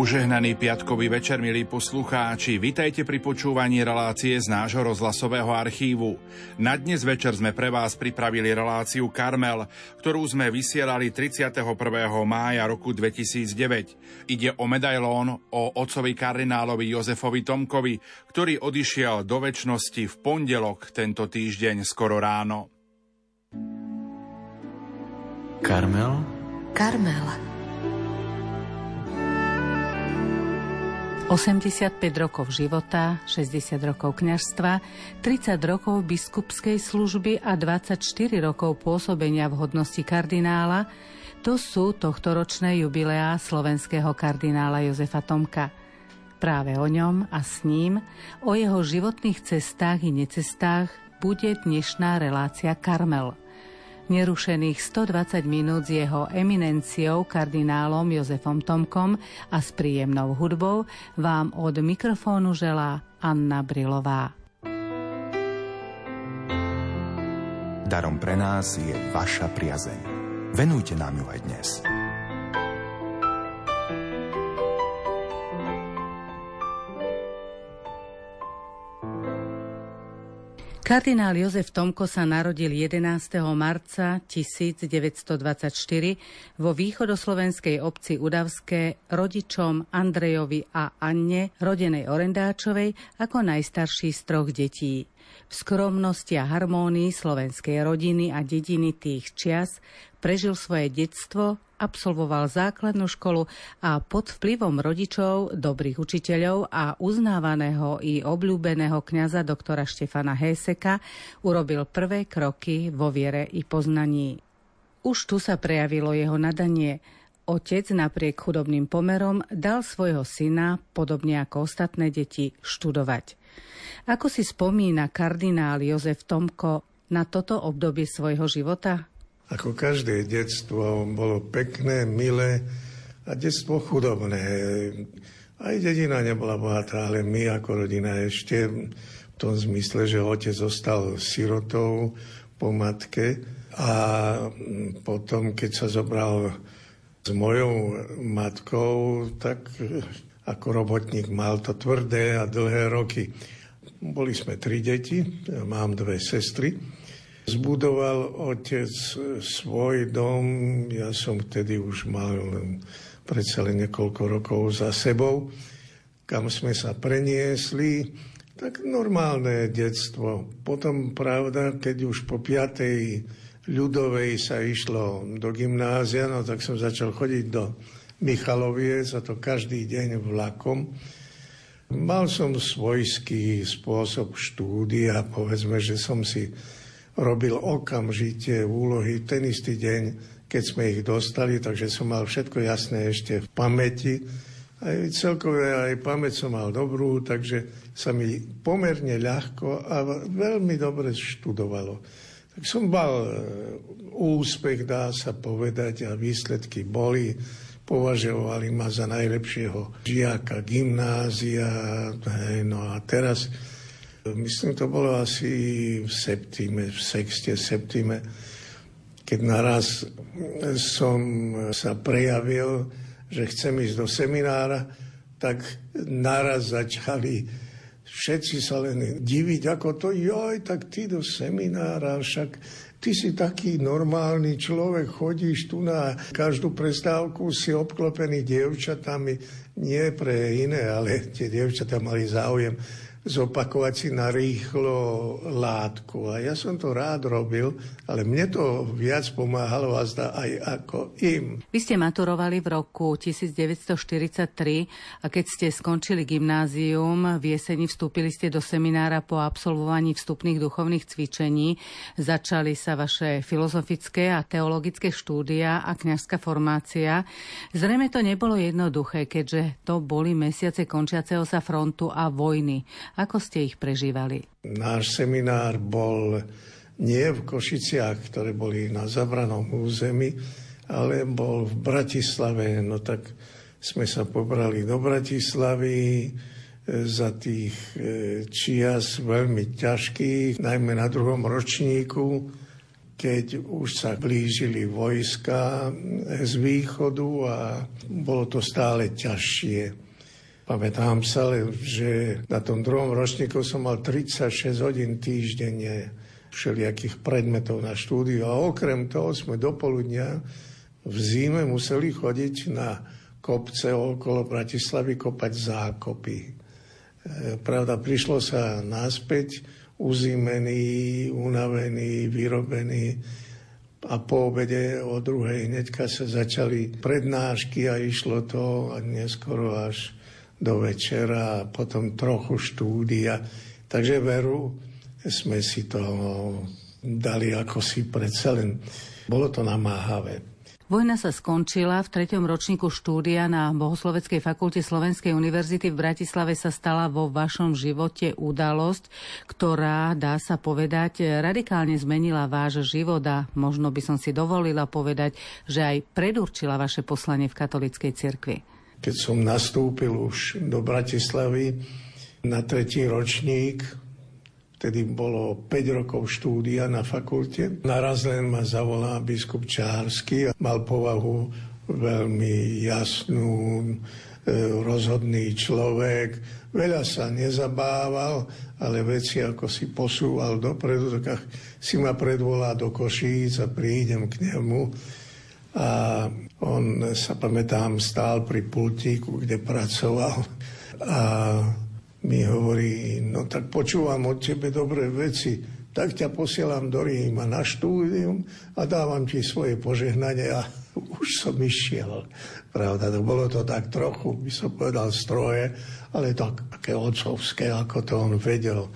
Požehnaný piatkový večer, milí poslucháči, vitajte pri počúvaní relácie z nášho rozhlasového archívu. Na dnes večer sme pre vás pripravili reláciu Karmel, ktorú sme vysielali 31. mája roku 2009. Ide o medailón o otcovi kardinálovi Jozefovi Tomkovi, ktorý odišiel do väčšnosti v pondelok tento týždeň skoro ráno. Karmel? Karmel. 85 rokov života, 60 rokov kňažstva, 30 rokov biskupskej služby a 24 rokov pôsobenia v hodnosti kardinála, to sú tohtoročné jubileá slovenského kardinála Jozefa Tomka. Práve o ňom a s ním, o jeho životných cestách i necestách bude dnešná relácia Karmel – nerušených 120 minút s jeho eminenciou kardinálom Jozefom Tomkom a s príjemnou hudbou vám od mikrofónu želá Anna Brilová. Darom pre nás je vaša priazeň. Venujte nám ju aj dnes. Kardinál Jozef Tomko sa narodil 11. marca 1924 vo východoslovenskej obci Udavské rodičom Andrejovi a Anne, rodenej Orendáčovej, ako najstarší z troch detí. V skromnosti a harmónii slovenskej rodiny a dediny tých čias prežil svoje detstvo absolvoval základnú školu a pod vplyvom rodičov, dobrých učiteľov a uznávaného i obľúbeného kňaza doktora Štefana Héseka urobil prvé kroky vo viere i poznaní. Už tu sa prejavilo jeho nadanie. Otec napriek chudobným pomerom dal svojho syna, podobne ako ostatné deti, študovať. Ako si spomína kardinál Jozef Tomko na toto obdobie svojho života? Ako každé detstvo bolo pekné, milé a detstvo chudobné. Aj dedina nebola bohatá, ale my ako rodina ešte v tom zmysle, že otec zostal sirotou po matke a potom, keď sa zobral s mojou matkou, tak ako robotník mal to tvrdé a dlhé roky. Boli sme tri deti, mám dve sestry Zbudoval otec svoj dom, ja som vtedy už mal predsa len niekoľko rokov za sebou, kam sme sa preniesli, tak normálne detstvo. Potom, pravda, keď už po piatej ľudovej sa išlo do gymnázia, no tak som začal chodiť do Michaloviec a to každý deň vlakom. Mal som svojský spôsob štúdia, povedzme, že som si robil okamžite úlohy ten istý deň, keď sme ich dostali, takže som mal všetko jasné ešte v pamäti. Aj celkové aj pamäť som mal dobrú, takže sa mi pomerne ľahko a veľmi dobre študovalo. Tak som mal e, úspech, dá sa povedať, a výsledky boli. Považovali ma za najlepšieho žiaka gymnázia. No a teraz Myslím, to bolo asi v septime, v sexte, septime, keď naraz som sa prejavil, že chcem ísť do seminára, tak naraz začali všetci sa len diviť, ako to, joj, tak ty do seminára, však ty si taký normálny človek, chodíš tu na každú prestávku, si obklopený dievčatami, nie pre iné, ale tie dievčatá mali záujem zopakovať si na rýchlo látku. A ja som to rád robil, ale mne to viac pomáhalo a zdá aj ako im. Vy ste maturovali v roku 1943 a keď ste skončili gymnázium, v jeseni vstúpili ste do seminára po absolvovaní vstupných duchovných cvičení. Začali sa vaše filozofické a teologické štúdia a kňažská formácia. Zrejme to nebolo jednoduché, keďže to boli mesiace končiaceho sa frontu a vojny. Ako ste ich prežívali? Náš seminár bol nie v Košiciach, ktoré boli na zabranom území, ale bol v Bratislave. No tak sme sa pobrali do Bratislavy e, za tých e, čias veľmi ťažkých, najmä na druhom ročníku. keď už sa blížili vojska z východu a bolo to stále ťažšie. Pamätám sa, že na tom druhom ročníku som mal 36 hodín týždenne všelijakých predmetov na štúdiu a okrem toho sme do poludnia v zime museli chodiť na kopce okolo Bratislavy kopať zákopy. E, pravda, prišlo sa naspäť uzimený, unavený, vyrobený a po obede o druhej hneďka sa začali prednášky a išlo to neskoro až do večera a potom trochu štúdia. Takže veru, sme si to dali ako si predsa len. Bolo to namáhavé. Vojna sa skončila, v treťom ročníku štúdia na Bohosloveckej fakulte Slovenskej univerzity v Bratislave sa stala vo vašom živote udalosť, ktorá, dá sa povedať, radikálne zmenila váš život a možno by som si dovolila povedať, že aj predurčila vaše poslanie v katolíckej cirkvi. Keď som nastúpil už do Bratislavy na tretí ročník, Vtedy bolo 5 rokov štúdia na fakulte. Naraz len ma zavolá biskup Čársky a mal povahu veľmi jasnú, e, rozhodný človek. Veľa sa nezabával, ale veci ako si posúval dopredu, tak si ma predvolá do Košíc a prídem k nemu. A on, sa pamätám, stál pri pultíku, kde pracoval. A mi hovorí, no tak počúvam od tebe dobré veci, tak ťa posielam do Ríma na štúdium a dávam ti svoje požehnanie. A už som išiel. Pravda, to bolo to tak trochu, by som povedal, stroje, ale tak, také otcovské, ako to on vedel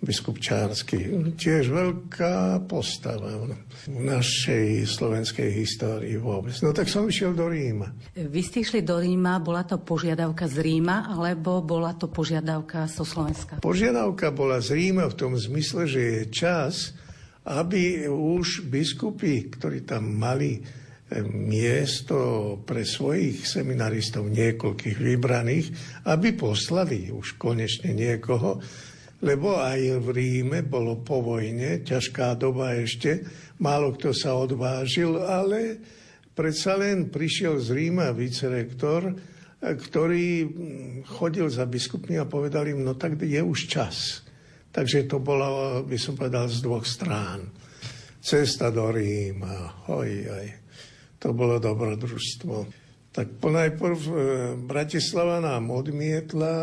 biskup Čársky. Tiež veľká postava v našej slovenskej histórii vôbec. No tak som išiel do Ríma. Vy ste išli do Ríma, bola to požiadavka z Ríma, alebo bola to požiadavka zo Slovenska? Požiadavka bola z Ríma v tom zmysle, že je čas, aby už biskupy, ktorí tam mali eh, miesto pre svojich seminaristov, niekoľkých vybraných, aby poslali už konečne niekoho, lebo aj v Ríme bolo po vojne, ťažká doba ešte, málo kto sa odvážil, ale predsa len prišiel z Ríma vicerektor, ktorý chodil za biskupmi a povedal im, no tak je už čas. Takže to bolo, by som povedal, z dvoch strán. Cesta do Ríma, oj, oj. To bolo dobrodružstvo. Tak ponajprv eh, Bratislava nám odmietla,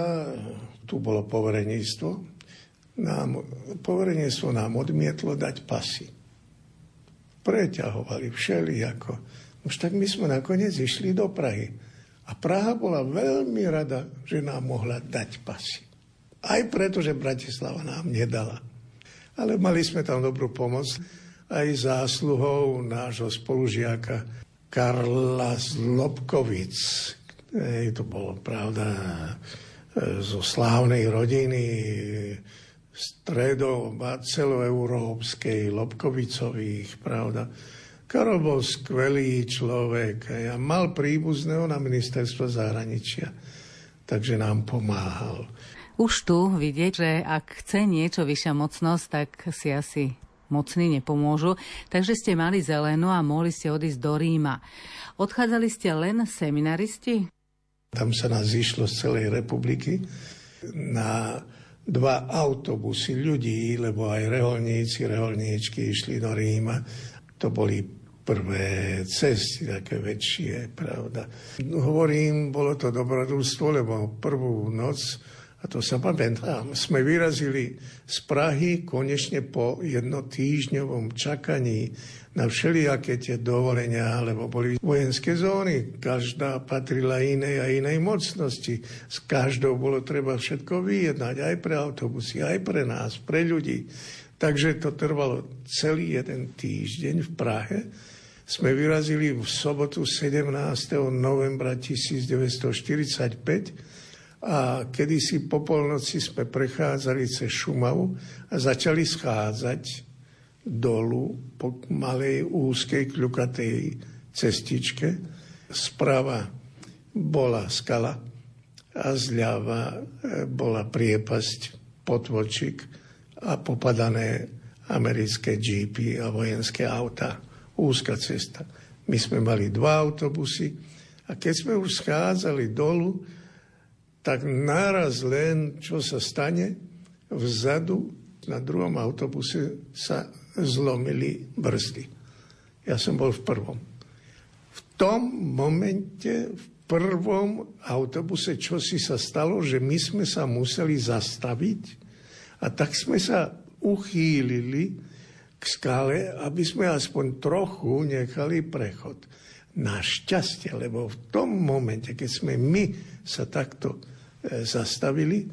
tu bolo povereníctvo, nám, poverenstvo nám odmietlo dať pasy. Preťahovali všelijako. Už tak my sme nakoniec išli do Prahy. A Praha bola veľmi rada, že nám mohla dať pasy. Aj preto, že Bratislava nám nedala. Ale mali sme tam dobrú pomoc aj zásluhou nášho spolužiaka Karla Zlobkovic. Ej, to bolo, pravda, zo slávnej rodiny stredo celoeurópskej, Lobkovicových, pravda. Karol bol skvelý človek a mal príbuzného na ministerstvo zahraničia, takže nám pomáhal. Už tu vidieť, že ak chce niečo vyššia mocnosť, tak si asi mocní nepomôžu. Takže ste mali zelenú a mohli ste odísť do Ríma. Odchádzali ste len seminaristi? Tam sa nás zišlo z celej republiky na dva autobusy ľudí, lebo aj reholníci, reholníčky išli do Ríma. To boli prvé cesty, také väčšie, pravda. Hovorím, bolo to dobrodružstvo, lebo prvú noc, a to sa pamätám, sme vyrazili z Prahy konečne po jednotýždňovom čakaní na všelijaké tie dovolenia, lebo boli vojenské zóny. Každá patrila inej a inej mocnosti. S každou bolo treba všetko vyjednať, aj pre autobusy, aj pre nás, pre ľudí. Takže to trvalo celý jeden týždeň v Prahe. Sme vyrazili v sobotu 17. novembra 1945 a kedysi po polnoci sme prechádzali cez Šumavu a začali schádzať dolu po malej úzkej kľukatej cestičke. Sprava bola skala a zľava e, bola priepasť, potvočik a popadané americké jeepy a vojenské auta. Úzka cesta. My sme mali dva autobusy a keď sme už schádzali dolu, tak naraz len, čo sa stane, vzadu na druhom autobuse sa zlomili brzdy. Ja som bol v prvom. V tom momente, v prvom autobuse, čo si sa stalo, že my sme sa museli zastaviť a tak sme sa uchýlili k skale, aby sme aspoň trochu nechali prechod. Našťastie, lebo v tom momente, keď sme my sa takto e, zastavili,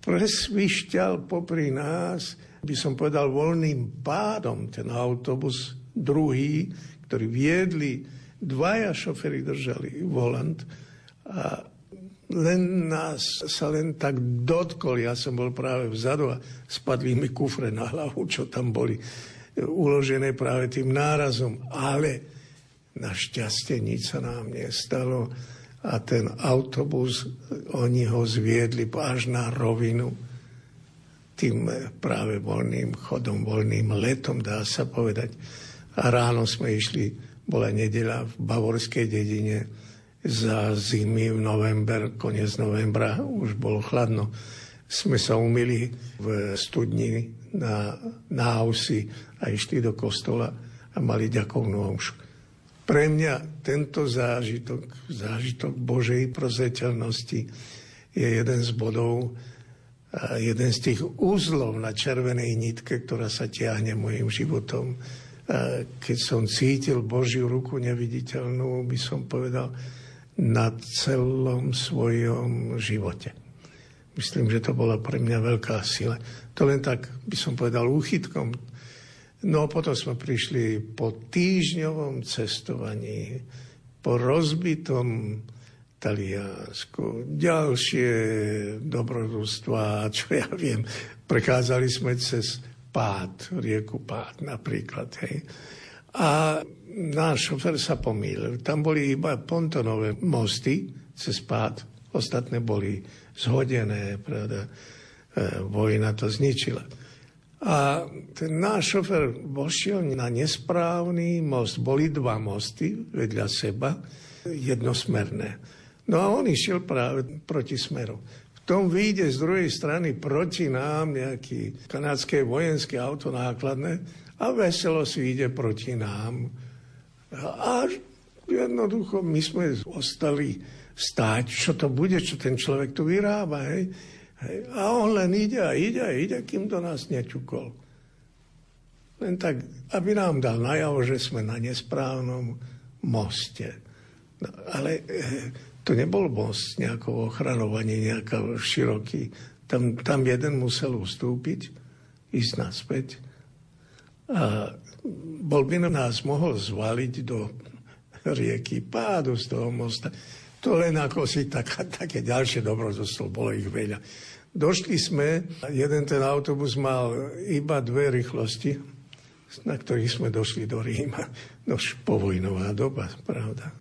presvišťal popri nás, by som povedal, voľným pádom ten autobus druhý, ktorí viedli, dvaja šoféry držali volant a len nás sa len tak dotkol, ja som bol práve vzadu a spadli mi kufre na hlavu, čo tam boli uložené práve tým nárazom. Ale našťastie nič sa nám nestalo a ten autobus, oni ho zviedli až na rovinu tým práve voľným chodom, voľným letom, dá sa povedať. A ráno sme išli, bola nedeľa v Bavorskej dedine za zimy v november, koniec novembra, už bolo chladno. Sme sa umili v studni na, na a išli do kostola a mali ďakovnú omšu. Pre mňa tento zážitok, zážitok Božej prozeteľnosti je jeden z bodov, jeden z tých úzlov na červenej nitke, ktorá sa tiahne mojim životom keď som cítil Božiu ruku neviditeľnú, by som povedal, na celom svojom živote. Myslím, že to bola pre mňa veľká sila. To len tak, by som povedal, úchytkom. No potom sme prišli po týždňovom cestovaní, po rozbitom Taliansku, ďalšie dobrodružstva, čo ja viem, prechádzali sme cez pád, rieku pád napríklad. Hej. A náš šofer sa pomýlil. Tam boli iba pontonové mosty cez pád, ostatné boli zhodené, pravda. E, vojna to zničila. A ten náš šofer vošiel na nesprávny most. Boli dva mosty vedľa seba, jednosmerné. No a on išiel práve proti smeru tom vyjde z druhej strany proti nám nejaký kanadské vojenské auto nákladné a veselo si ide proti nám. A jednoducho my sme ostali stáť, čo to bude, čo ten človek tu vyrába. Hej? Hej. A on len ide a ide a ide, kým do nás neťukol. Len tak, aby nám dal najavo, že sme na nesprávnom moste. No, ale to nebol most nejakou ochranovaní, nejaká široký. Tam, tam jeden musel ustúpiť, ísť naspäť. A bol by nás mohol zvaliť do rieky pádu z toho mosta. To len ako si taká, také ďalšie dobrodružstvo, bolo ich veľa. Došli sme, jeden ten autobus mal iba dve rýchlosti, na ktorých sme došli do Ríma. Nož povojnová doba, pravda.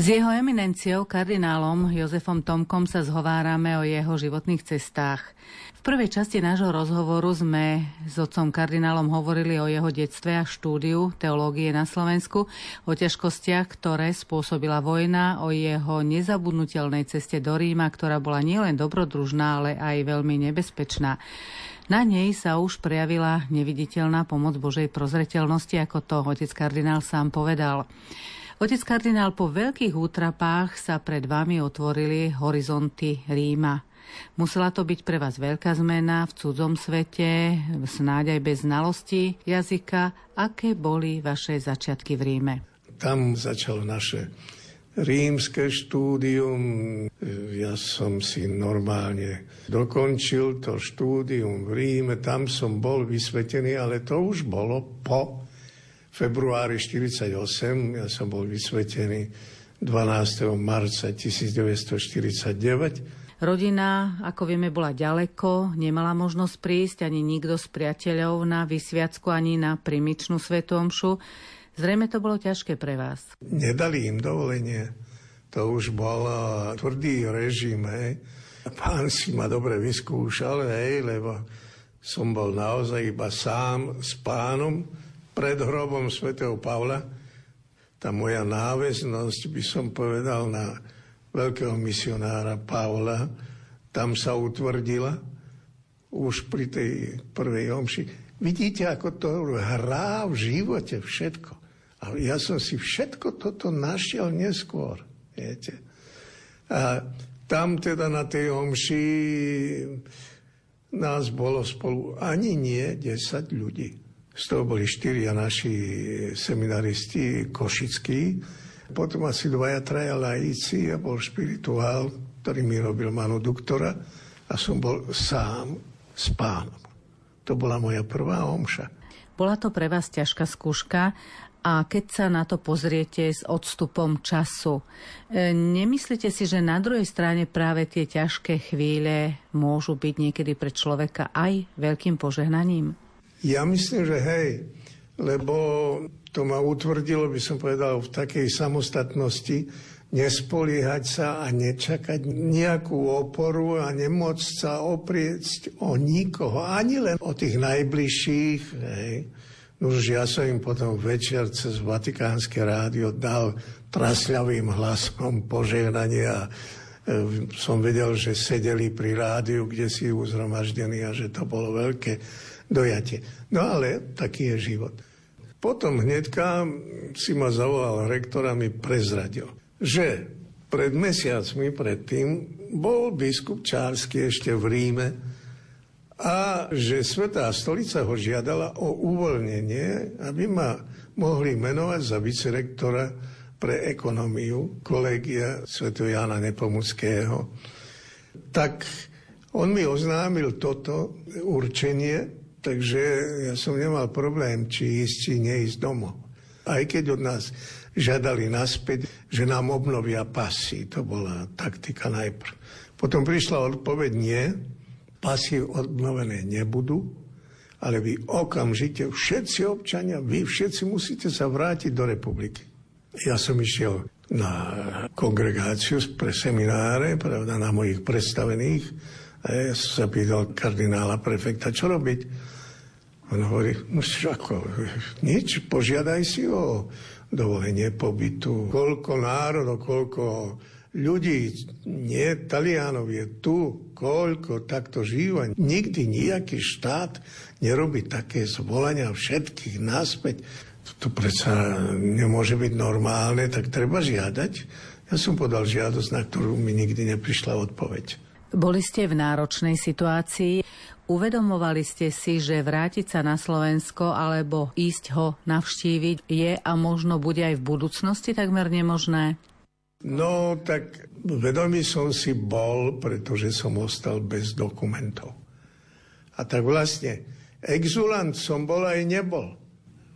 S jeho eminenciou kardinálom Jozefom Tomkom sa zhovárame o jeho životných cestách. V prvej časti nášho rozhovoru sme s otcom kardinálom hovorili o jeho detstve a štúdiu teológie na Slovensku, o ťažkostiach, ktoré spôsobila vojna, o jeho nezabudnutelnej ceste do Ríma, ktorá bola nielen dobrodružná, ale aj veľmi nebezpečná. Na nej sa už prejavila neviditeľná pomoc Božej prozreteľnosti, ako to otec kardinál sám povedal. Otec kardinál, po veľkých útrapách sa pred vami otvorili horizonty Ríma. Musela to byť pre vás veľká zmena v cudzom svete, snáď aj bez znalosti jazyka. Aké boli vaše začiatky v Ríme? Tam začalo naše rímske štúdium. Ja som si normálne dokončil to štúdium v Ríme. Tam som bol vysvetený, ale to už bolo po februári 48, ja som bol vysvetený 12. marca 1949. Rodina, ako vieme, bola ďaleko, nemala možnosť prísť ani nikto z priateľov na vysviacku, ani na primičnú svetomšu. Zrejme to bolo ťažké pre vás. Nedali im dovolenie. To už bol tvrdý režim. Hej. Pán si ma dobre vyskúšal, hej, lebo som bol naozaj iba sám s pánom pred hrobom svätého Pavla, tá moja náväznosť, by som povedal, na veľkého misionára Pavla, tam sa utvrdila už pri tej prvej omši. Vidíte, ako to hrá v živote všetko. A ja som si všetko toto našiel neskôr. Viete. A tam teda na tej omši nás bolo spolu ani nie 10 ľudí. Z toho boli štyria naši seminaristi košickí, potom asi dvaja, traja lajíci a bol špirituál, ktorý mi robil manu doktora a som bol sám s pánom. To bola moja prvá omša. Bola to pre vás ťažká skúška a keď sa na to pozriete s odstupom času, e, nemyslíte si, že na druhej strane práve tie ťažké chvíle môžu byť niekedy pre človeka aj veľkým požehnaním? Ja myslím, že hej, lebo to ma utvrdilo, by som povedal, v takej samostatnosti, nespoliehať sa a nečakať nejakú oporu a nemôcť sa oprieť o nikoho, ani len o tých najbližších. Hej. Nož ja som im potom večer cez Vatikánske rádio dal trasľavým hlasom požehnanie a e, som vedel, že sedeli pri rádiu, kde si uzromaždení a že to bolo veľké dojatie. No ale taký je život. Potom hnedka si ma zavolal rektor a mi prezradil, že pred mesiacmi predtým bol biskup Čársky ešte v Ríme a že Svetá stolica ho žiadala o uvoľnenie, aby ma mohli menovať za vicerektora pre ekonómiu kolegia Sv. Jana Nepomuckého. Tak on mi oznámil toto určenie Takže ja som nemal problém, či ísť, či neísť domov. Aj keď od nás žiadali naspäť, že nám obnovia pasy. To bola taktika najprv. Potom prišla odpoveď nie, pasy obnovené nebudú, ale vy okamžite, všetci občania, vy všetci musíte sa vrátiť do republiky. Ja som išiel na kongregáciu pre semináre, pravda, na mojich predstavených. A ja som sa pýtal kardinála prefekta, čo robiť. On hovorí, no ako, nič, požiadaj si o dovolenie pobytu. Koľko národov, koľko ľudí, nie Talianov je tu, koľko takto žíva. Nikdy nejaký štát nerobí také zvolania všetkých naspäť. To predsa nemôže byť normálne, tak treba žiadať. Ja som podal žiadosť, na ktorú mi nikdy neprišla odpoveď. Boli ste v náročnej situácii. Uvedomovali ste si, že vrátiť sa na Slovensko alebo ísť ho navštíviť je a možno bude aj v budúcnosti takmer nemožné? No, tak vedomý som si bol, pretože som ostal bez dokumentov. A tak vlastne exulant som bol aj nebol.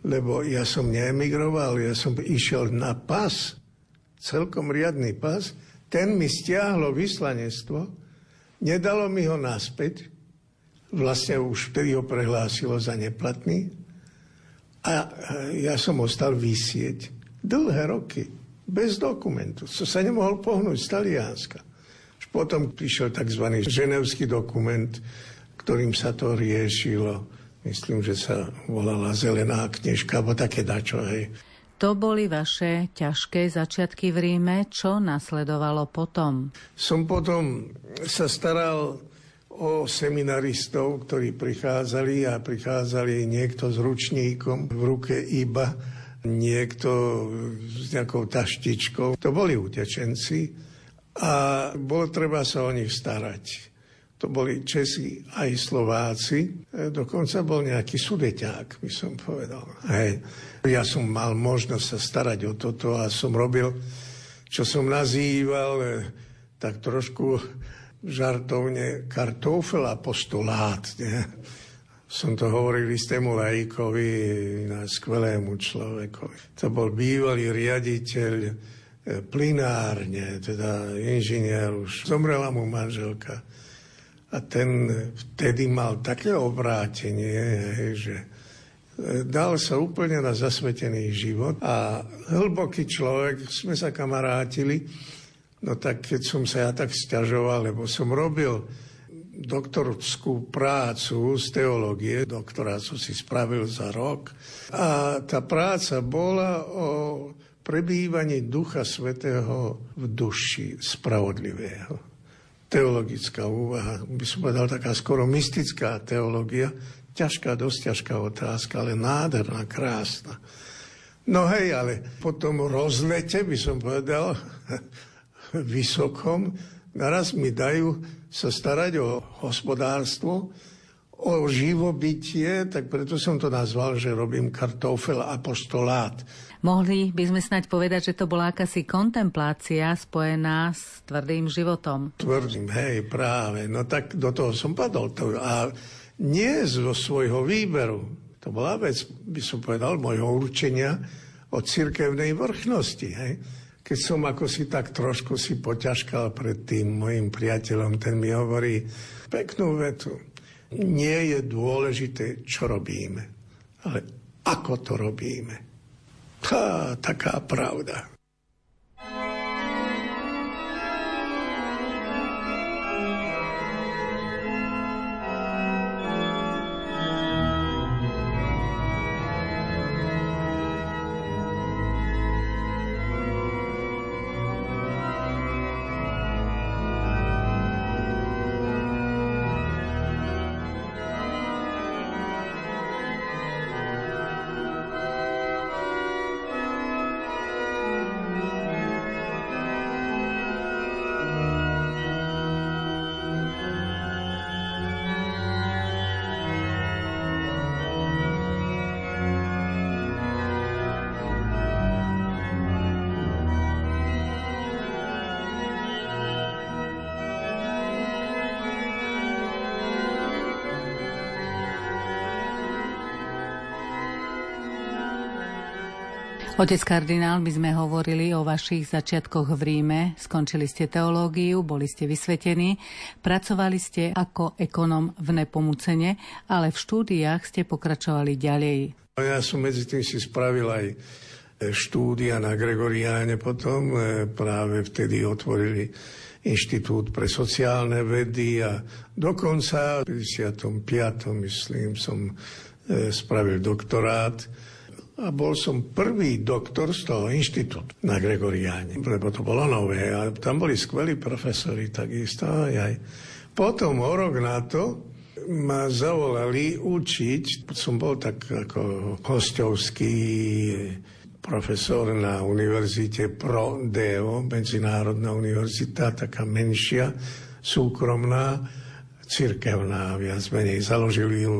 Lebo ja som neemigroval, ja som išiel na pas, celkom riadny pas, ten mi stiahlo vyslanectvo, nedalo mi ho naspäť, vlastne už vtedy ho prehlásilo za neplatný a ja som ostal vysieť dlhé roky, bez dokumentu. To sa nemohol pohnúť z Talianska. Potom prišiel tzv. ženevský dokument, ktorým sa to riešilo. Myslím, že sa volala Zelená knižka, alebo také dačo, hej. To boli vaše ťažké začiatky v Ríme. Čo nasledovalo potom? Som potom sa staral o seminaristov, ktorí prichádzali a prichádzali niekto s ručníkom v ruke iba, niekto s nejakou taštičkou. To boli utečenci a bolo treba sa o nich starať. To boli Česi aj Slováci. E, dokonca bol nejaký sudeťák, by som povedal. Hej. Ja som mal možnosť sa starať o toto a som robil, čo som nazýval e, tak trošku žartovne kartofel apostolát. Nie? Som to hovoril istému lajkovi, na skvelému človekovi. To bol bývalý riaditeľ plinárne, teda inžinier už zomrela mu manželka. A ten vtedy mal také obrátenie, že e, dal sa úplne na zasvetený život a hlboký človek, sme sa kamarátili, no tak keď som sa ja tak stiažoval, lebo som robil doktorskú prácu z teológie, doktorát som si spravil za rok a tá práca bola o prebývanie Ducha Svetého v duši spravodlivého. Teologická úvaha, by som povedal taká skoro mystická teológia, ťažká, dosť ťažká otázka, ale nádherná, krásna. No hej, ale po tom rozlete, by som povedal, vysokom, naraz mi dajú sa starať o hospodárstvo, o živobytie, tak preto som to nazval, že robím kartofel apostolát. Mohli by sme snať povedať, že to bola akási kontemplácia spojená s tvrdým životom. Tvrdým, hej, práve. No tak do toho som padol. To, a nie zo svojho výberu. To bola vec, by som povedal, môjho určenia o cirkevnej vrchnosti. Hej. Keď som ako si tak trošku si poťažkal pred tým mojim priateľom, ten mi hovorí peknú vetu. Nie je dôležité, čo robíme, ale ako to robíme. Tá, taká pravda. Otec kardinál, my sme hovorili o vašich začiatkoch v Ríme, skončili ste teológiu, boli ste vysvetení, pracovali ste ako ekonom v Nepomucene, ale v štúdiách ste pokračovali ďalej. Ja som medzi tým si spravil aj e, štúdia na Gregoriáne potom, e, práve vtedy otvorili Inštitút pre sociálne vedy a dokonca v 55. myslím som e, spravil doktorát a bol som prvý doktor z toho inštitútu na Gregoriáne, lebo to bolo nové a tam boli skvelí profesori takisto aj. Potom o rok na to ma zavolali učiť, som bol tak ako hostovský profesor na univerzite Pro Deo, medzinárodná univerzita, taká menšia, súkromná, cirkevná, viac menej. Založil ju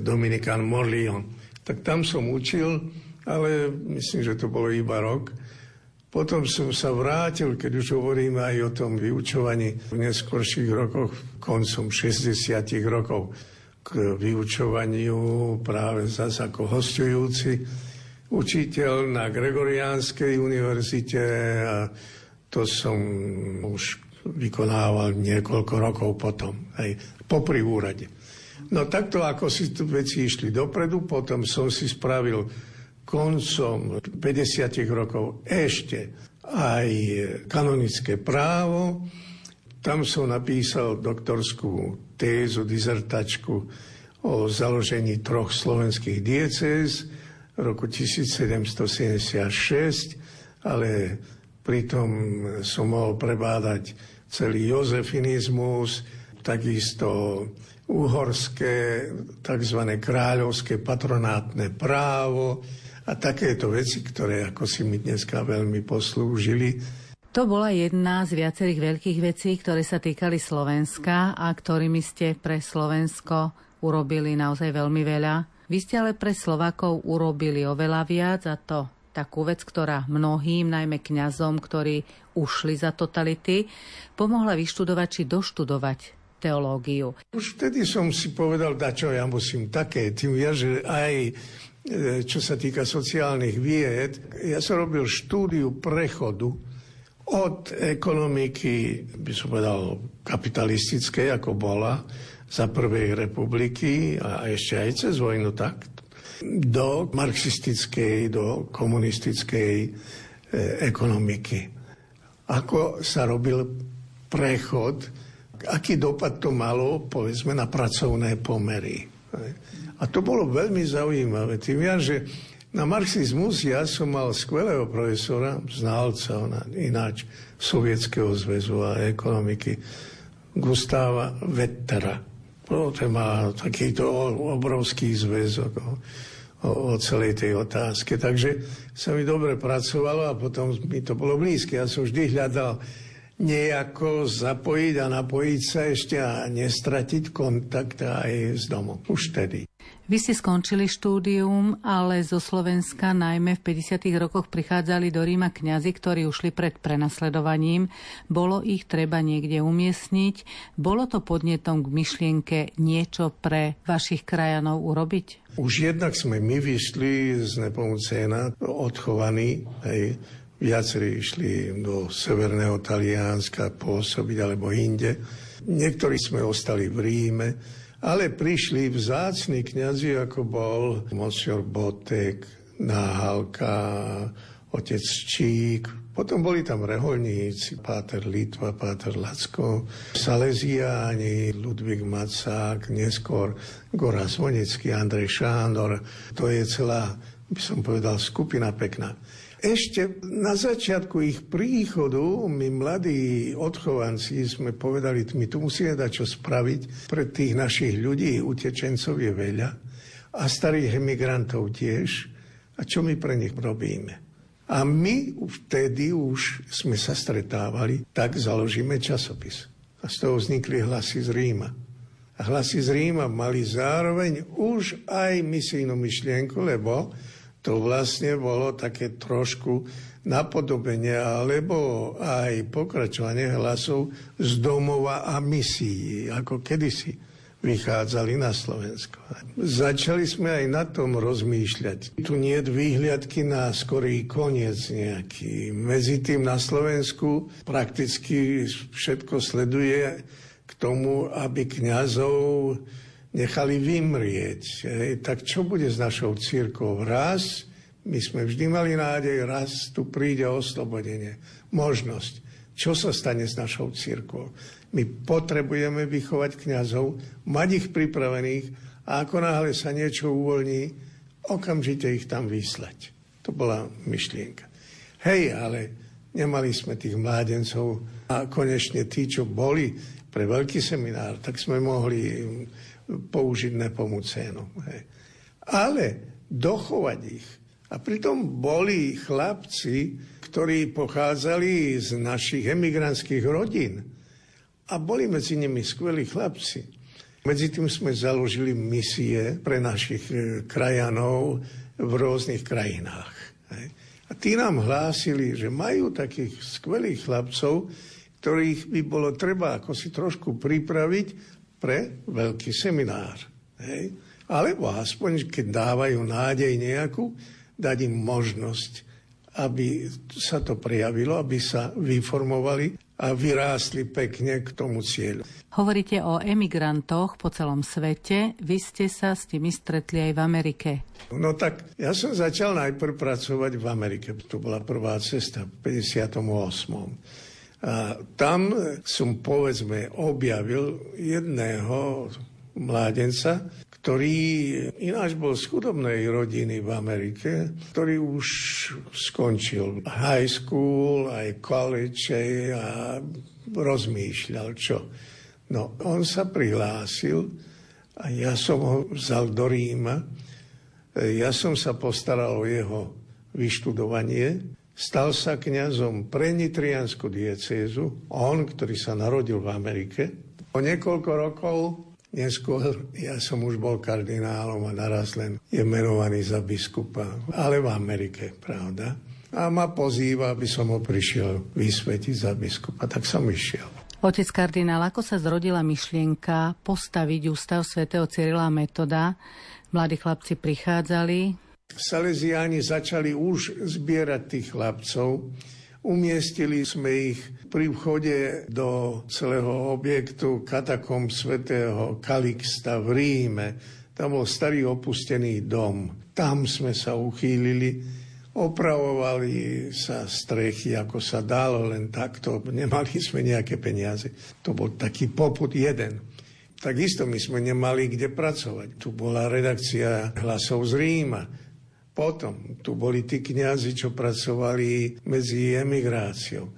Dominikan Morlion tak tam som učil, ale myslím, že to bolo iba rok. Potom som sa vrátil, keď už hovoríme aj o tom vyučovaní v neskorších rokoch, koncom 60 rokov. k vyučovaniu práve zase ako hostujúci učiteľ na Gregoriánskej univerzite a to som už vykonával niekoľko rokov potom, aj popri úrade. No takto, ako si tu veci išli dopredu, potom som si spravil koncom 50 rokov ešte aj kanonické právo. Tam som napísal doktorskú tézu, dizertačku o založení troch slovenských diecéz v roku 1776, ale pritom som mohol prebádať celý jozefinizmus, takisto uhorské, tzv. kráľovské patronátne právo a takéto veci, ktoré ako si mi dneska veľmi poslúžili. To bola jedna z viacerých veľkých vecí, ktoré sa týkali Slovenska a ktorými ste pre Slovensko urobili naozaj veľmi veľa. Vy ste ale pre Slovakov urobili oveľa viac a to takú vec, ktorá mnohým, najmä kňazom, ktorí ušli za totality, pomohla vyštudovať či doštudovať teológiu. Už vtedy som si povedal, da čo ja musím také, tým ja, že aj e, čo sa týka sociálnych vied, ja som robil štúdiu prechodu od ekonomiky, by som povedal, kapitalistickej, ako bola za prvej republiky a ešte aj cez vojnu tak, do marxistickej, do komunistickej e, ekonomiky. Ako sa robil prechod, aký dopad to malo, povedzme, na pracovné pomery. A to bolo veľmi zaujímavé. Tým ja, že na marxizmus ja som mal skvelého profesora, znalca ona, ináč Sovietskeho zväzu a ekonomiky, Gustáva Vettera. No, ten má takýto obrovský zväzok o, o, o celej tej otázke. Takže sa mi dobre pracovalo a potom mi to bolo blízke. Ja som vždy hľadal nejako zapojiť a napojiť sa ešte a nestratiť kontakt aj s domom. Už tedy. Vy ste skončili štúdium, ale zo Slovenska najmä v 50. rokoch prichádzali do Ríma kňazi, ktorí ušli pred prenasledovaním. Bolo ich treba niekde umiestniť. Bolo to podnetom k myšlienke niečo pre vašich krajanov urobiť? Už jednak sme my vyšli z Nepomucena odchovaní, hej, viacerí išli do severného Talianska pôsobiť alebo inde. Niektorí sme ostali v Ríme ale prišli vzácni kňazi, ako bol Monsior Botek, Náhalka, otec Čík, potom boli tam reholníci, Páter Litva, Páter Lacko, Salesiáni, Ludvík Macák, neskôr Gora Zvonecký, Andrej Šándor. To je celá, by som povedal, skupina pekná. Ešte na začiatku ich príchodu my mladí odchovanci sme povedali, my tu musíme dať čo spraviť pre tých našich ľudí, utečencov je veľa a starých emigrantov tiež. A čo my pre nich robíme? A my vtedy už sme sa stretávali, tak založíme časopis. A z toho vznikli hlasy z Ríma. A hlasy z Ríma mali zároveň už aj misijnú myšlienku, lebo to vlastne bolo také trošku napodobenie alebo aj pokračovanie hlasov z domova a misií, ako kedysi vychádzali na Slovensko. Začali sme aj na tom rozmýšľať. Tu nie je výhliadky na skorý koniec nejaký. Medzi tým na Slovensku prakticky všetko sleduje k tomu, aby kňazov nechali vymrieť. Tak čo bude s našou církou? Raz, my sme vždy mali nádej, raz tu príde oslobodenie. Možnosť. Čo sa stane s našou církou? My potrebujeme vychovať kňazov, mať ich pripravených a ako náhle sa niečo uvoľní, okamžite ich tam vyslať. To bola myšlienka. Hej, ale nemali sme tých mládencov a konečne tí, čo boli pre veľký seminár, tak sme mohli použiť nepomucénu. Ale dochovať ich. A pritom boli chlapci, ktorí pochádzali z našich emigrantských rodín. A boli medzi nimi skvelí chlapci. Medzi tým sme založili misie pre našich e, krajanov v rôznych krajinách. A tí nám hlásili, že majú takých skvelých chlapcov, ktorých by bolo treba ako si trošku pripraviť pre veľký seminár. Hej? Alebo aspoň, keď dávajú nádej nejakú, dať im možnosť, aby sa to prijavilo, aby sa vyformovali a vyrástli pekne k tomu cieľu. Hovoríte o emigrantoch po celom svete. Vy ste sa s nimi stretli aj v Amerike. No tak ja som začal najprv pracovať v Amerike. To bola prvá cesta v 58. A tam som povedzme objavil jedného mládenca, ktorý ináč bol z chudobnej rodiny v Amerike, ktorý už skončil high school, aj college a rozmýšľal, čo. No, on sa prihlásil a ja som ho vzal do Ríma. Ja som sa postaral o jeho vyštudovanie. Stal sa kňazom pre nitrianskú diecézu. On, ktorý sa narodil v Amerike. O niekoľko rokov Neskôr ja som už bol kardinálom a naraz len je menovaný za biskupa, ale v Amerike, pravda. A ma pozýva, aby som ho prišiel vysvetiť za biskupa, tak som išiel. Otec kardinál, ako sa zrodila myšlienka postaviť ústav svätého Cyrila Metoda? Mladí chlapci prichádzali. Salesiáni začali už zbierať tých chlapcov, Umiestnili sme ich pri vchode do celého objektu katakom svätého Kalixta v Ríme. Tam bol starý opustený dom. Tam sme sa uchýlili, opravovali sa strechy, ako sa dalo, len takto. Nemali sme nejaké peniaze. To bol taký poput jeden. Takisto my sme nemali kde pracovať. Tu bola redakcia hlasov z Ríma potom tu boli tí kňazi, čo pracovali medzi emigráciou.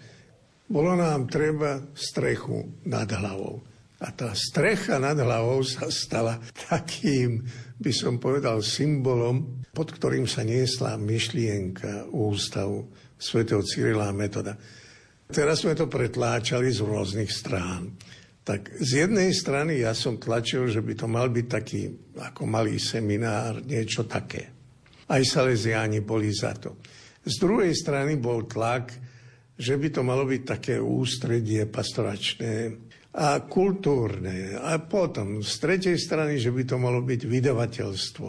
Bolo nám treba strechu nad hlavou. A tá strecha nad hlavou sa stala takým, by som povedal, symbolom, pod ktorým sa niesla myšlienka ústavu svätého Cyrila Metoda. Teraz sme to pretláčali z rôznych strán. Tak z jednej strany ja som tlačil, že by to mal byť taký ako malý seminár, niečo také. Aj Salesiáni boli za to. Z druhej strany bol tlak, že by to malo byť také ústredie pastoračné a kultúrne. A potom z tretej strany, že by to malo byť vydavateľstvo.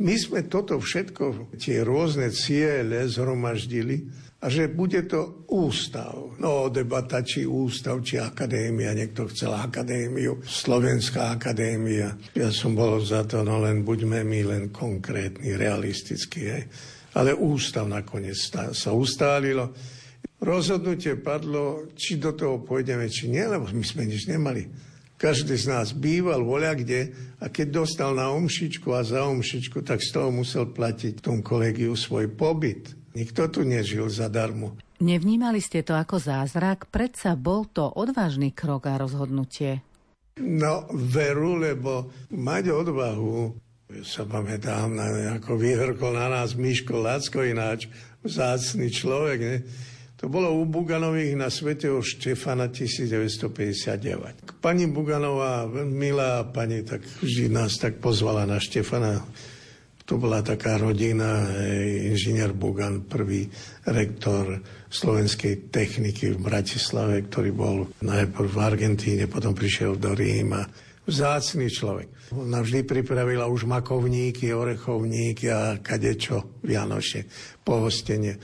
My sme toto všetko, tie rôzne ciele zhromaždili a že bude to ústav. No, debata, či ústav, či akadémia. Niekto chcel akadémiu, Slovenská akadémia. Ja som bol za to, no len buďme my len konkrétni, realistickí. Hej. Ale ústav nakoniec sa ustálilo. Rozhodnutie padlo, či do toho pôjdeme, či nie, lebo my sme nič nemali. Každý z nás býval voľa kde a keď dostal na omšičku a za omšičku, tak z toho musel platiť tom kolegiu svoj pobyt. Nikto tu nežil zadarmo. Nevnímali ste to ako zázrak? Predsa bol to odvážny krok a rozhodnutie. No, veru, lebo mať odvahu, ja sa pamätám, na, ako vyhrkol na nás Miško Lacko ináč, vzácný človek, ne? To bolo u Buganových na svetého Štefana 1959. Pani Buganová, milá pani, tak vždy nás tak pozvala na Štefana to bola taká rodina, inžinier Bugan, prvý rektor slovenskej techniky v Bratislave, ktorý bol najprv v Argentíne, potom prišiel do Ríma. Vzácný človek. Ona vždy pripravila už makovníky, orechovníky a kadečo Vianoše, pohostenie.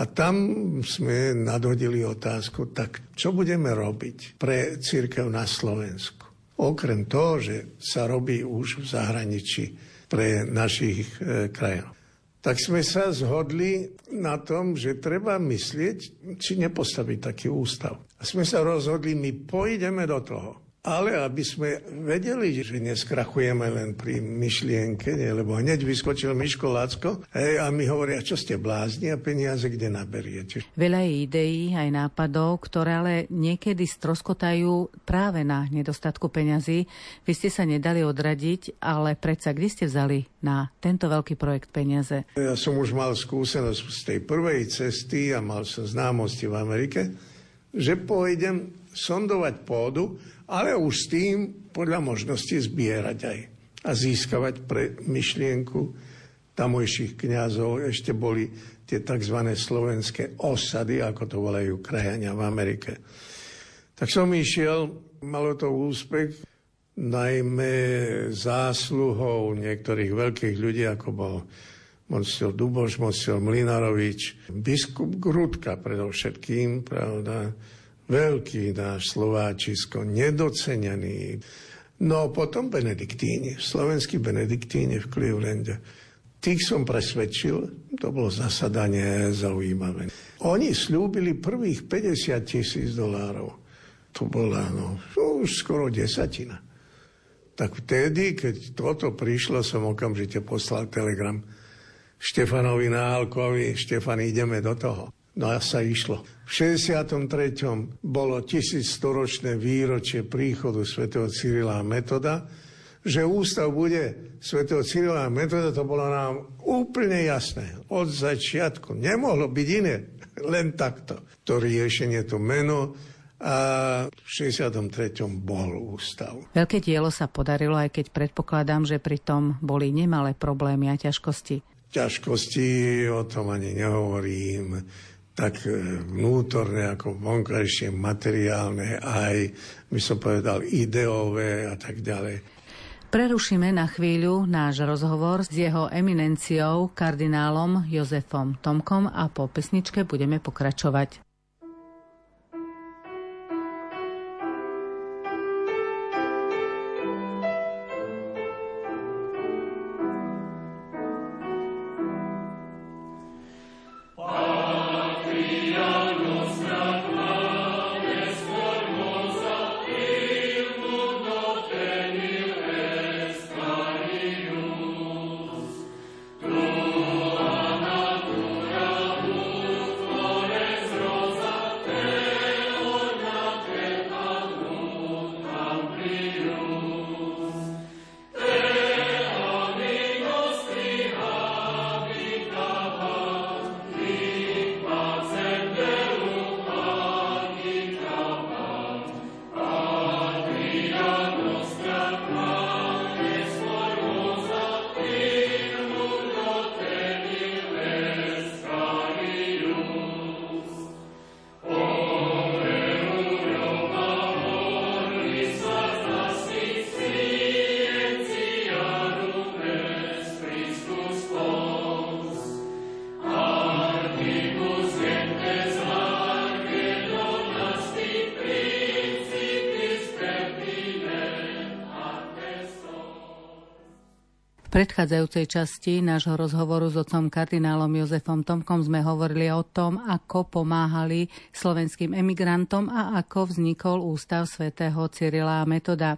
A tam sme nadhodili otázku, tak čo budeme robiť pre církev na Slovensku? Okrem toho, že sa robí už v zahraničí pre našich e, krajinov. Tak sme sa zhodli na tom, že treba myslieť, či nepostaviť taký ústav. A sme sa rozhodli, my pôjdeme do toho. Ale aby sme vedeli, že neskrachujeme len pri myšlienke, nie? lebo hneď vyskočil Miško Lacko hej, a mi hovoria, čo ste blázni a peniaze kde naberiete. Veľa je ideí aj nápadov, ktoré ale niekedy stroskotajú práve na nedostatku peňazí. Vy ste sa nedali odradiť, ale predsa kde ste vzali na tento veľký projekt peniaze? Ja som už mal skúsenosť z tej prvej cesty a mal som známosti v Amerike, že pôjdem sondovať pôdu ale už s tým podľa možnosti zbierať aj a získavať pre myšlienku tamojších kňazov. Ešte boli tie tzv. slovenské osady, ako to volajú krajania v Amerike. Tak som išiel, malo to úspech, najmä zásluhou niektorých veľkých ľudí, ako bol monsiel Duboš, monsiel Mlinarovič, biskup Grudka predovšetkým, pravda, veľký náš Slováčisko, nedocenený. No potom Benediktíni, slovenskí Benediktíni v Clevelande. Tých som presvedčil, to bolo zasadanie zaujímavé. Oni slúbili prvých 50 tisíc dolárov. To bola no, už skoro desatina. Tak vtedy, keď toto prišlo, som okamžite poslal telegram Štefanovi Nálkovi, Štefan, ideme do toho. No a sa išlo. V 63. bolo tisícstoročné výročie príchodu svätého Cyrila a Metoda, že ústav bude svätého Cyrila a Metoda, to bolo nám úplne jasné. Od začiatku. Nemohlo byť iné. Len takto. To riešenie, to meno, a v 63. bol ústav. Veľké dielo sa podarilo, aj keď predpokladám, že pri tom boli nemalé problémy a ťažkosti. Ťažkosti, o tom ani nehovorím tak e, vnútorné ako vonkajšie, materiálne, aj by som povedal ideové a tak ďalej. Prerušíme na chvíľu náš rozhovor s jeho eminenciou, kardinálom Jozefom Tomkom a po pesničke budeme pokračovať. Predchádzajúcej časti nášho rozhovoru s otcom kardinálom Jozefom Tomkom sme hovorili o tom, ako pomáhali slovenským emigrantom a ako vznikol Ústav svätého Cyrila a Metoda.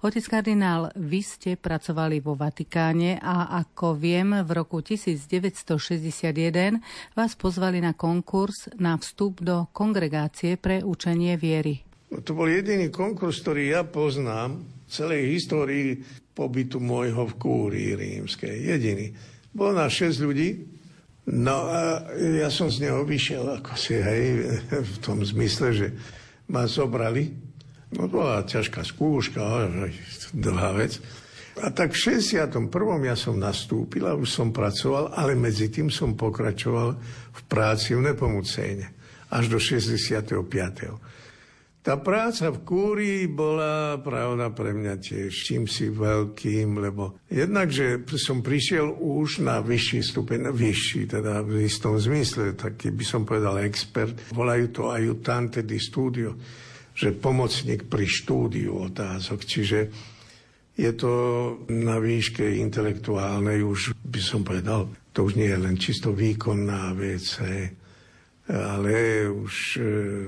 Otec kardinál, vy ste pracovali vo Vatikáne a ako viem, v roku 1961 vás pozvali na konkurs na vstup do kongregácie pre učenie viery. To bol jediný konkurs, ktorý ja poznám v celej histórii pobytu môjho v kúrii rímskej. Jediný. Bolo nás 6 ľudí, no a ja som z neho vyšiel ako si, hej, v tom zmysle, že ma zobrali. No bola ťažká skúška, dlhá vec. A tak v 61. ja som nastúpil a už som pracoval, ale medzi tým som pokračoval v práci v Nepomucejne až do 65. Tá práca v kúrii bola pravda pre mňa tiež čím si veľkým, lebo jednak, že som prišiel už na vyšší stupeň, vyšší teda v istom zmysle, taký by som povedal expert, volajú to ajutante di studio, že pomocník pri štúdiu otázok, čiže je to na výške intelektuálnej už by som povedal, to už nie je len čisto výkonná vec, ale už e,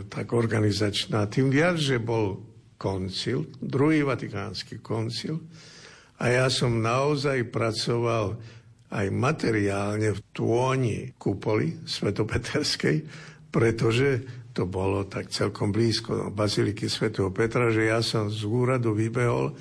tak organizačná. Tým viac, že bol koncil, druhý vatikánsky koncil a ja som naozaj pracoval aj materiálne v tôni kupoly svetopeterskej, pretože to bolo tak celkom blízko baziliky svätého Petra, že ja som z úradu vybehol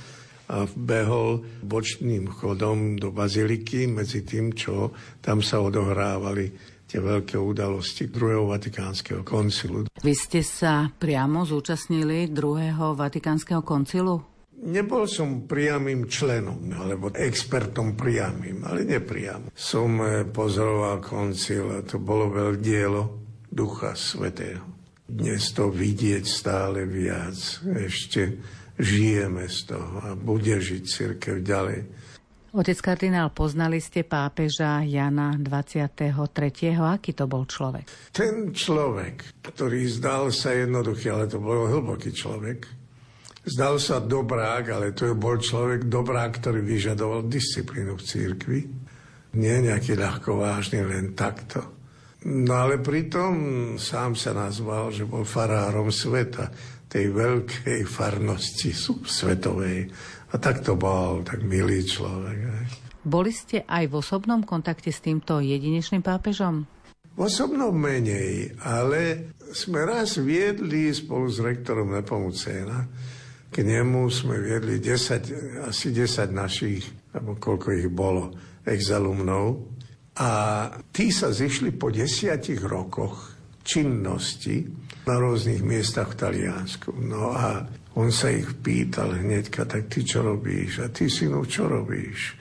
a behol bočným chodom do baziliky medzi tým, čo tam sa odohrávali tie veľké udalosti druhého Vatikánskeho koncilu. Vy ste sa priamo zúčastnili druhého Vatikánskeho koncilu? Nebol som priamým členom, alebo expertom priamým, ale nepriamo. Som eh, pozoroval koncil a to bolo dielo Ducha Svetého. Dnes to vidieť stále viac, ešte žijeme z toho a bude žiť církev ďalej. Otec kardinál, poznali ste pápeža Jana 23. Aký to bol človek? Ten človek, ktorý zdal sa jednoduchý, ale to bol hlboký človek, zdal sa dobrák, ale to bol človek dobrák, ktorý vyžadoval disciplínu v církvi. Nie nejaký ľahko vážny, len takto. No ale pritom sám sa nazval, že bol farárom sveta, tej veľkej farnosti svetovej a tak to bol, tak milý človek. Boli ste aj v osobnom kontakte s týmto jedinečným pápežom? V osobnom menej, ale sme raz viedli spolu s rektorom Nepomucena. K nemu sme viedli 10, asi 10 našich, alebo koľko ich bolo, exalumnov. A tí sa zišli po desiatich rokoch činnosti na rôznych miestach v Taliansku. No a on sa ich pýtal hneďka, tak ty čo robíš? A ty, synu, čo robíš?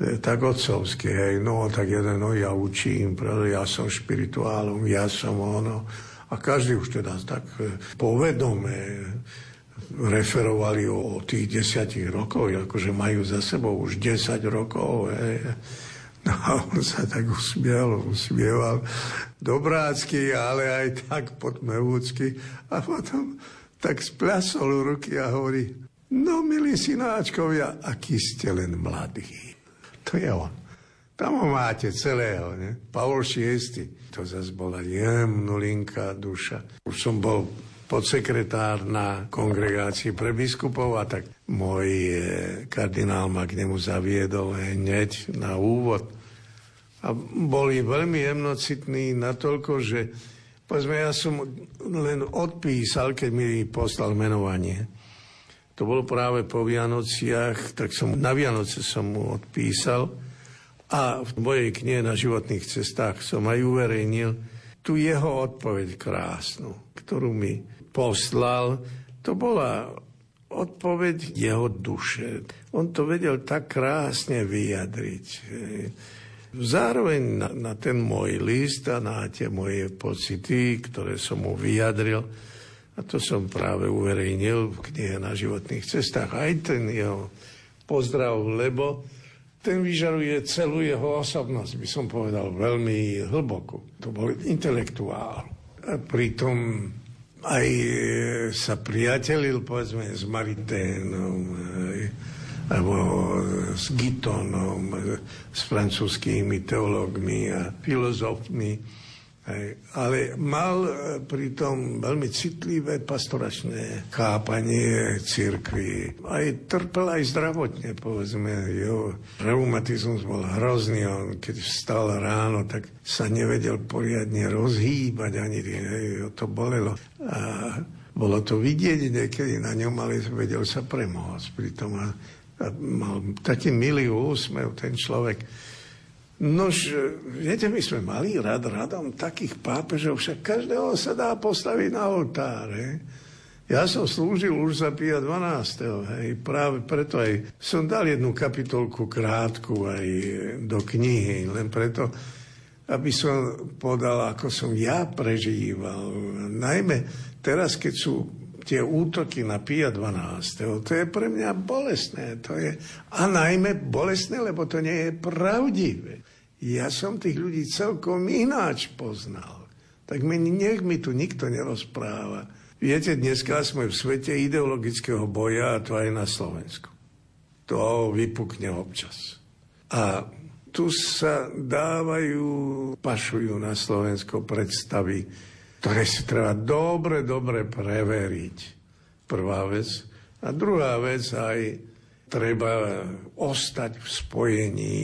E, tak otcovské, hej, no, tak jeden, no ja učím, pretože ja som špirituálom, ja som ono. A každý už teda tak e, povedome referovali o, tých desiatich rokoch, akože majú za sebou už 10 rokov, hej. No a on sa tak usmial, usmieval dobrácky, ale aj tak podmevúcky. A potom tak splasol ruky a hovorí, no milí synáčkovia, aký ste len mladí. To je on. Tam ho máte celého, ne? Pavol VI. To zase bola jemnulinká duša. Už som bol podsekretár na kongregácii pre biskupov a tak môj e, kardinál ma k nemu zaviedol hneď na úvod. A boli veľmi jemnocitní natoľko, že Povedzme, ja som len odpísal, keď mi poslal menovanie. To bolo práve po Vianociach, tak som na Vianoce som mu odpísal a v mojej knihe na životných cestách som aj uverejnil tú jeho odpoveď krásnu, ktorú mi poslal. To bola odpoveď jeho duše. On to vedel tak krásne vyjadriť. Zároveň na, na ten môj list a na tie moje pocity, ktoré som mu vyjadril, a to som práve uverejnil v knihe na životných cestách, aj ten jeho pozdrav, lebo ten vyžaruje celú jeho osobnosť, by som povedal, veľmi hlboko. To bol intelektuál. A pritom aj sa priatelil, povedzme, s Mariténom, alebo s Gitonom, s francúzskými teológmi a filozofmi. Ale mal e, pritom veľmi citlivé pastoračné chápanie církvy. Aj trpel aj zdravotne, povedzme. Jeho reumatizmus bol hrozný. On keď vstal ráno, tak sa nevedel poriadne rozhýbať, ani hej, to bolelo. A bolo to vidieť niekedy na ňom, ale vedel sa premôcť pri tom. A a mal taký milý úsmev ten človek. Nož, viete, my sme mali rad radom takých pápežov, však každého sa dá postaviť na oltáre. Ja som slúžil už za Pia 12. Hej, práve preto aj som dal jednu kapitolku krátku aj do knihy, len preto, aby som podal, ako som ja prežíval. Najmä teraz, keď sú tie útoky na Pia 12. To je pre mňa bolestné. To je, a najmä bolestné, lebo to nie je pravdivé. Ja som tých ľudí celkom ináč poznal. Tak mi, nech mi tu nikto nerozpráva. Viete, dneska sme v svete ideologického boja a to aj na Slovensku. To vypukne občas. A tu sa dávajú, pašujú na Slovensko predstavy, ktoré si treba dobre, dobre preveriť. Prvá vec. A druhá vec aj treba ostať v spojení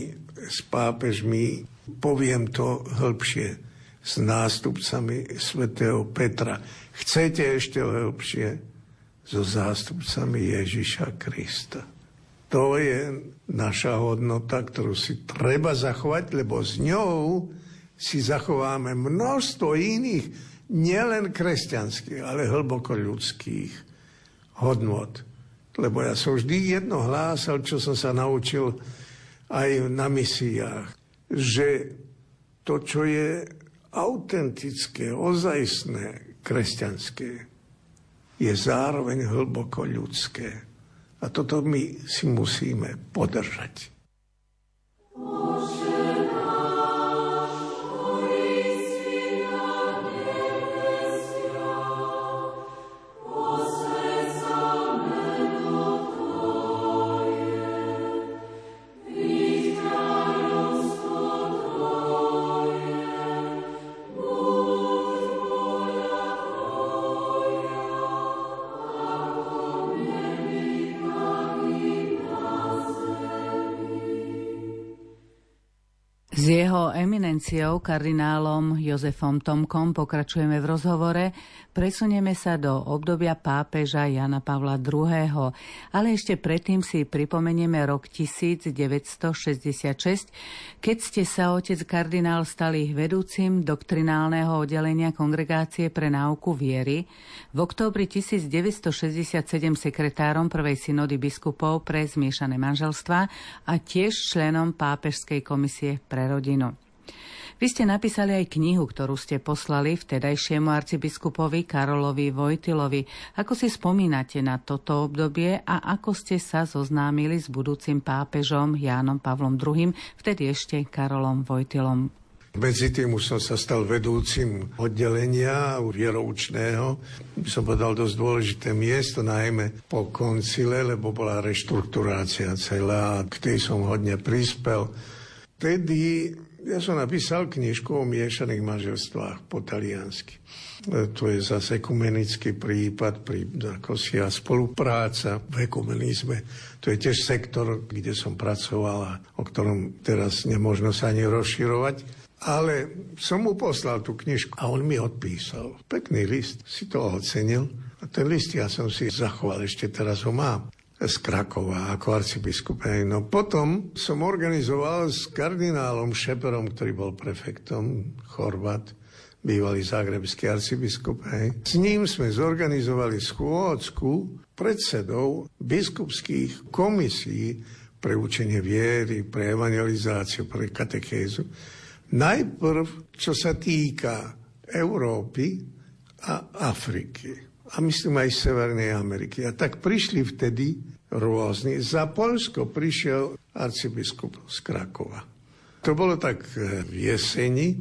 s pápežmi, poviem to hĺbšie, s nástupcami svätého Petra. Chcete ešte hĺbšie? So zástupcami Ježiša Krista. To je naša hodnota, ktorú si treba zachovať, lebo s ňou si zachováme množstvo iných nielen kresťanských, ale hlboko ľudských hodnot. Lebo ja som vždy jedno hlásal, čo som sa naučil aj na misiách, že to, čo je autentické, ozajstné, kresťanské, je zároveň hlboko ľudské. A toto my si musíme podržať. S eminenciou, kardinálom Jozefom Tomkom, pokračujeme v rozhovore. Presunieme sa do obdobia pápeža Jana Pavla II. Ale ešte predtým si pripomenieme rok 1966, keď ste sa, otec kardinál, stali vedúcim doktrinálneho oddelenia Kongregácie pre náuku viery. V októbri 1967 sekretárom prvej synody biskupov pre zmiešané manželstva a tiež členom pápežskej komisie pre rodinu. Vy ste napísali aj knihu, ktorú ste poslali vtedajšiemu arcibiskupovi Karolovi Vojtilovi. Ako si spomínate na toto obdobie a ako ste sa zoznámili s budúcim pápežom Jánom Pavlom II, vtedy ešte Karolom Vojtilom? Medzi tým už som sa stal vedúcim oddelenia vieroučného. Som povedal dosť dôležité miesto, najmä po koncile, lebo bola reštrukturácia celá, k tej som hodne prispel vtedy ja som napísal knižku o miešaných manželstvách po taliansky. E, to je zase ekumenický prípad, a spolupráca v ekumenizme. To je tiež sektor, kde som pracoval a o ktorom teraz nemôžno sa ani rozširovať. Ale som mu poslal tú knižku a on mi odpísal. Pekný list, si to ocenil. A ten list ja som si zachoval, ešte teraz ho mám z Krakova ako arcibiskup. No potom som organizoval s kardinálom Šeperom, ktorý bol prefektom, Chorvat, bývalý zagrebský arcibiskup. Hej. S ním sme zorganizovali schôdzku predsedov biskupských komisí pre učenie viery, pre evangelizáciu, pre katekézu. Najprv, čo sa týka Európy a Afriky a myslím aj Severnej Ameriky. A tak prišli vtedy rôzni. Za Polsko prišiel arcibiskup z Krakova. To bolo tak e, v jeseni,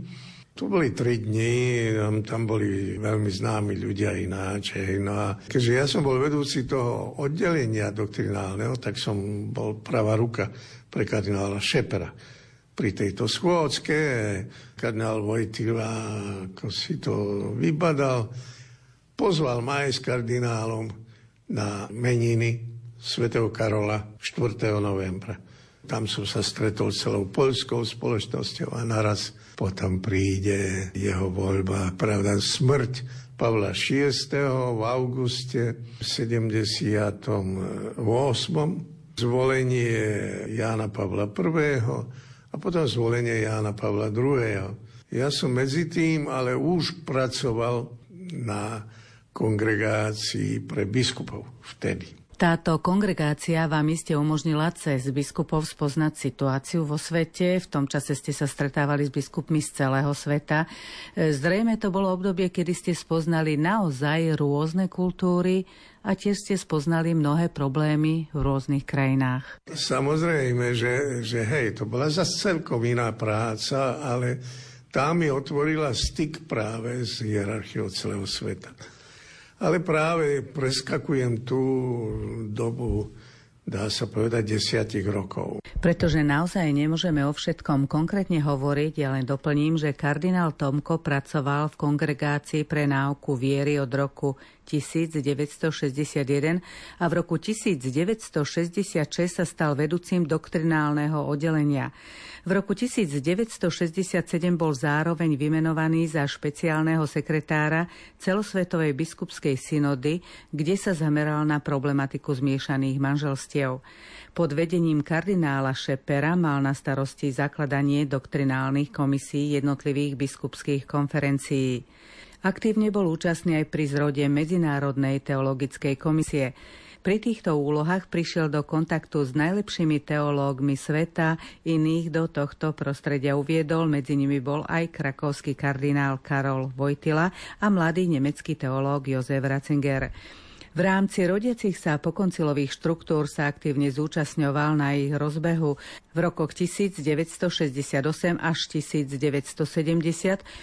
to boli tri dni, tam boli veľmi známi ľudia ináč. No a keďže ja som bol vedúci toho oddelenia doktrinálneho, tak som bol pravá ruka pre kardinála Šepera. Pri tejto schôdzke kardinál Vojtila, ako si to vybadal, pozval ma aj s kardinálom na meniny svätého Karola 4. novembra. Tam som sa stretol s celou poľskou spoločnosťou a naraz potom príde jeho voľba, pravda, smrť Pavla VI. v auguste 78. Zvolenie Jána Pavla I. a potom zvolenie Jána Pavla II. Ja som medzi tým ale už pracoval na kongregácii pre biskupov vtedy. Táto kongregácia vám iste umožnila cez biskupov spoznať situáciu vo svete. V tom čase ste sa stretávali s biskupmi z celého sveta. E, zrejme to bolo obdobie, kedy ste spoznali naozaj rôzne kultúry a tiež ste spoznali mnohé problémy v rôznych krajinách. Samozrejme, že, že hej, to bola zase celkom iná práca, ale tá mi otvorila styk práve s hierarchiou celého sveta. Ale práve preskakujem tú dobu dá sa povedať, desiatich rokov. Pretože naozaj nemôžeme o všetkom konkrétne hovoriť, ja len doplním, že kardinál Tomko pracoval v kongregácii pre náuku viery od roku 1961 a v roku 1966 sa stal vedúcim doktrinálneho oddelenia. V roku 1967 bol zároveň vymenovaný za špeciálneho sekretára celosvetovej biskupskej synody, kde sa zameral na problematiku zmiešaných manželstiev. Pod vedením kardinála Šepera mal na starosti zakladanie doktrinálnych komisí jednotlivých biskupských konferencií. Aktívne bol účastný aj pri zrode Medzinárodnej teologickej komisie. Pri týchto úlohách prišiel do kontaktu s najlepšími teológmi sveta, iných do tohto prostredia uviedol, medzi nimi bol aj krakovský kardinál Karol Vojtila a mladý nemecký teológ Jozef Ratzinger. V rámci rodiacich sa pokoncilových štruktúr sa aktívne zúčastňoval na ich rozbehu. V rokoch 1968 až 1970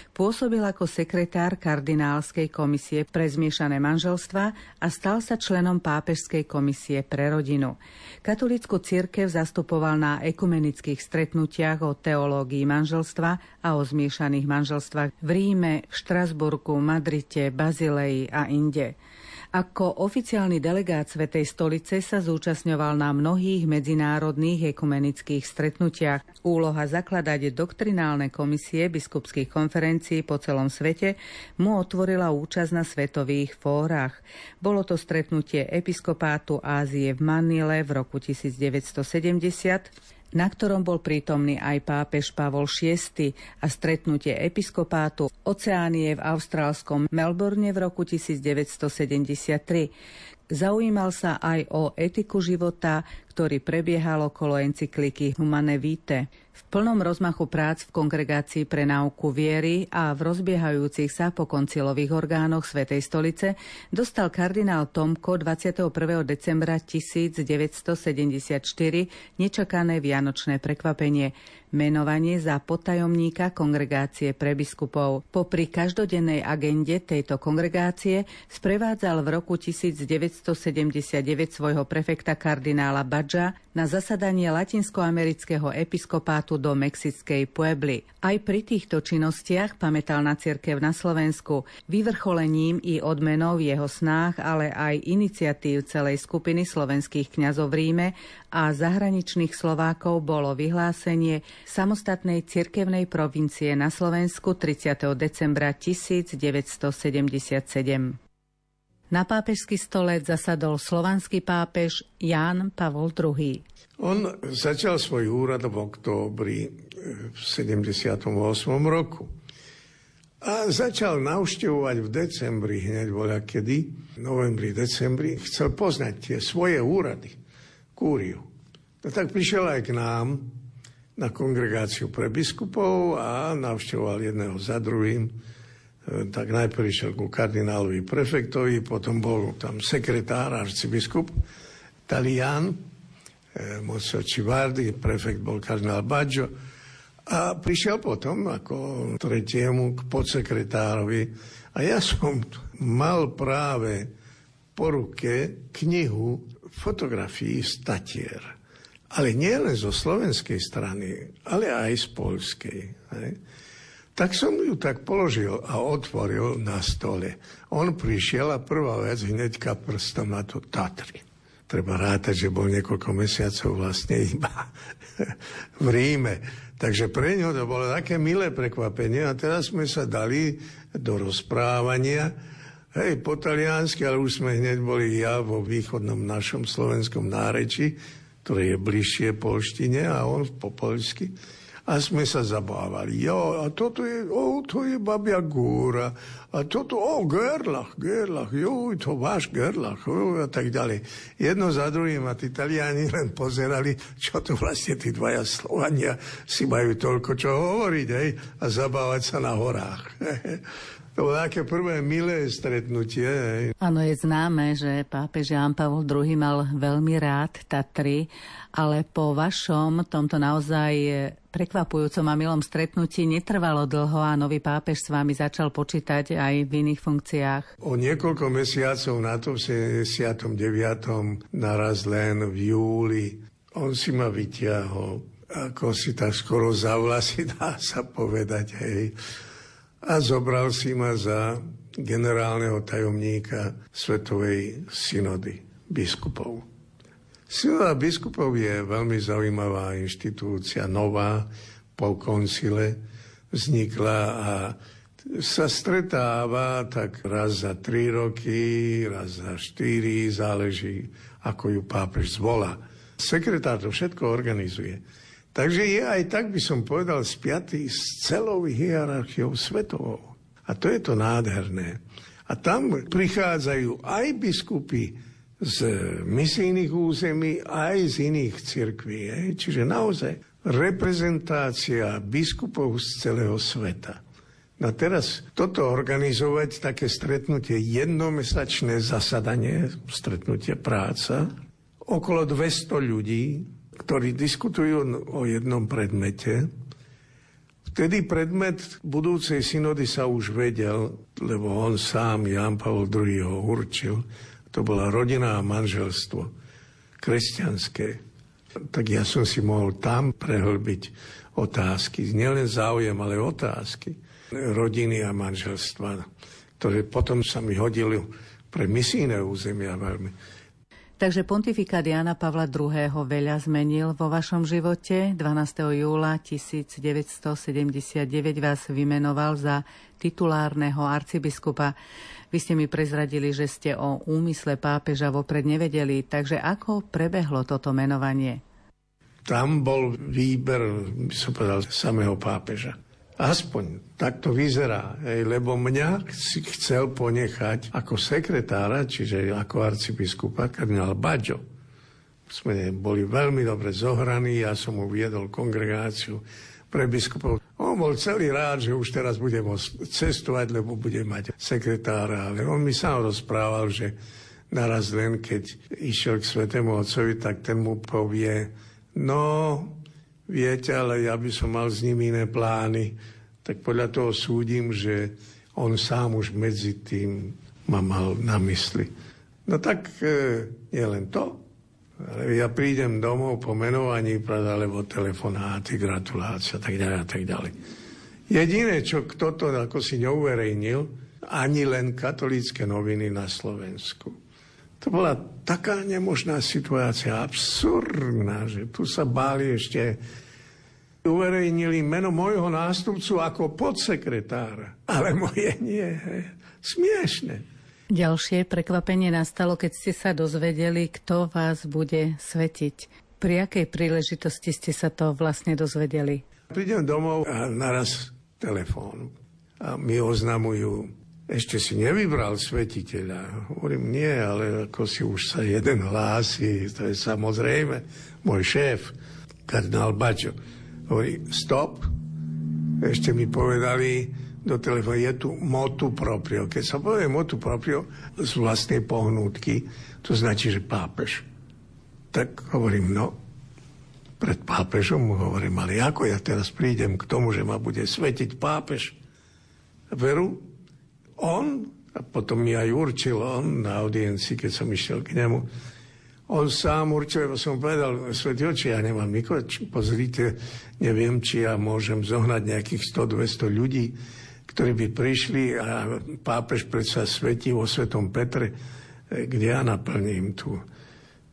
pôsobil ako sekretár kardinálskej komisie pre zmiešané manželstva a stal sa členom pápežskej komisie pre rodinu. Katolickú cirkev zastupoval na ekumenických stretnutiach o teológii manželstva a o zmiešaných manželstvách v Ríme, Štrasburgu, Madrite, Bazileji a inde. Ako oficiálny delegát Svetej stolice sa zúčastňoval na mnohých medzinárodných ekumenických stretnutiach. Úloha zakladať doktrinálne komisie biskupských konferencií po celom svete mu otvorila účasť na svetových fórach. Bolo to stretnutie episkopátu Ázie v Manile v roku 1970, na ktorom bol prítomný aj pápež Pavol VI a stretnutie episkopátu Oceánie v austrálskom Melbourne v roku 1973. Zaujímal sa aj o etiku života, ktorý prebiehal okolo encykliky Humane Vitae. V plnom rozmachu prác v kongregácii pre náuku viery a v rozbiehajúcich sa po koncilových orgánoch Svetej stolice dostal kardinál Tomko 21. decembra 1974 nečakané vianočné prekvapenie menovanie za potajomníka kongregácie pre biskupov. Popri každodennej agende tejto kongregácie sprevádzal v roku 1979 svojho prefekta kardinála Badža na zasadanie latinskoamerického episkopátu do mexickej Puebly. Aj pri týchto činnostiach pamätal na cirkev na Slovensku, vyvrcholením i odmenou jeho snách, ale aj iniciatív celej skupiny slovenských kňazov v Ríme a zahraničných Slovákov bolo vyhlásenie samostatnej cirkevnej provincie na Slovensku 30. decembra 1977. Na pápežský stolec zasadol slovanský pápež Ján Pavol II. On začal svoj úrad v októbri eh, v 78. roku. A začal navštevovať v decembri, hneď voľa kedy, novembri, decembri, chcel poznať tie svoje úrady, kúriu. No tak prišiel aj k nám na kongregáciu pre biskupov a navštevoval jedného za druhým tak najprv išiel ku kardinálovi prefektovi, potom bol tam sekretár, arcibiskup, Talian, eh, Mosso Civardi, prefekt bol kardinál Baggio a prišiel potom ako tretiemu k podsekretárovi a ja som mal práve po ruke knihu fotografií z Tatier. Ale nie len zo slovenskej strany, ale aj z polskej. Hej. Tak som ju tak položil a otvoril na stole. On prišiel a prvá vec hneďka prstom na to Tatry. Treba rátať, že bol niekoľko mesiacov vlastne iba v Ríme. Takže pre ňo to bolo také milé prekvapenie a teraz sme sa dali do rozprávania. Hej, po taliansky, ale už sme hneď boli ja vo východnom našom slovenskom náreči, ktoré je bližšie polštine a on po poľsky a sme sa zabávali. Jo, a toto je, o, to je babia Gúra. A toto, o, Gerlach, Gerlach, jo, to váš Gerlach, o, a tak ďalej. Jedno za druhým a tí Taliani len pozerali, čo tu vlastne tí dvaja Slovania si majú toľko čo hovoriť, hej, a zabávať sa na horách. To bolo také prvé milé stretnutie. Áno, je známe, že pápež Ján Pavol II mal veľmi rád Tatry, ale po vašom tomto naozaj prekvapujúcom a milom stretnutí netrvalo dlho a nový pápež s vami začal počítať aj v iných funkciách. O niekoľko mesiacov na to v 79. naraz len v júli on si ma vyťahol ako si tak skoro za vlasy, dá sa povedať, hej a zobral si ma za generálneho tajomníka Svetovej synody biskupov. Synoda biskupov je veľmi zaujímavá inštitúcia, nová, po koncile vznikla a sa stretáva tak raz za tri roky, raz za štyri, záleží, ako ju pápež zvolá. Sekretár to všetko organizuje. Takže je aj tak, by som povedal, spiatý s celou hierarchiou svetovou. A to je to nádherné. A tam prichádzajú aj biskupy z misijných území, aj z iných cirkví. Čiže naozaj reprezentácia biskupov z celého sveta. No teraz toto organizovať, také stretnutie, jednomesačné zasadanie, stretnutie práca, okolo 200 ľudí, ktorí diskutujú o jednom predmete. Vtedy predmet budúcej synody sa už vedel, lebo on sám, Jan Pavel II. ho určil. To bola rodina a manželstvo kresťanské. Tak ja som si mohol tam prehlbiť otázky. Nielen záujem, ale otázky rodiny a manželstva, ktoré potom sa mi hodili pre misijné územia veľmi. Takže pontifikát Jana Pavla II. veľa zmenil vo vašom živote. 12. júla 1979 vás vymenoval za titulárneho arcibiskupa. Vy ste mi prezradili, že ste o úmysle pápeža vopred nevedeli, takže ako prebehlo toto menovanie? Tam bol výber, by som povedal, samého pápeža. Aspoň tak to vyzerá, lebo mňa si chcel ponechať ako sekretára, čiže ako arcibiskupa, kardinál Baggio. Sme boli veľmi dobre zohraní, ja som mu viedol kongregáciu pre biskupov. Bol celý rád, že už teraz bude môcť cestovať, lebo bude mať sekretára, on mi sám rozprával, že naraz len, keď išiel k svetému otcovi, tak ten mu povie, no, viete, ale ja by som mal s ním iné plány. Tak podľa toho súdim, že on sám už medzi tým ma mal na mysli. No tak e, nie len to, ale ja prídem domov po menovaní, alebo telefonáty, gratulácia tak ďalej a tak ďalej. Jediné, čo kto to ako si neuverejnil, ani len katolícke noviny na Slovensku. To bola taká nemožná situácia, absurdná, že tu sa báli ešte uverejnili meno môjho nástupcu ako podsekretára, ale moje nie. Smiešne. Ďalšie prekvapenie nastalo, keď ste sa dozvedeli, kto vás bude svetiť. Pri akej príležitosti ste sa to vlastne dozvedeli? Prídem domov a naraz telefón. A mi oznamujú, ešte si nevybral svetiteľa. Hovorím, nie, ale ako si už sa jeden hlási, to je samozrejme môj šéf, kardinál Bačo. Hovorí, stop, ešte mi povedali do telefónu, je tu motu proprio. Keď sa povie motu proprio z vlastnej pohnútky, to značí, že pápež. Tak hovorím, no, pred pápežom mu hovorím, ale ako ja teraz prídem k tomu, že ma bude svetiť pápež? Veru, on, a potom mi aj určil on na audiencii, keď som išiel k nemu, on sám lebo som povedal, svetý oči, ja nemám nikoho, pozrite, neviem, či ja môžem zohnať nejakých 100-200 ľudí, ktorí by prišli a pápež predsa svetí vo Svetom Petre, kde ja naplním tú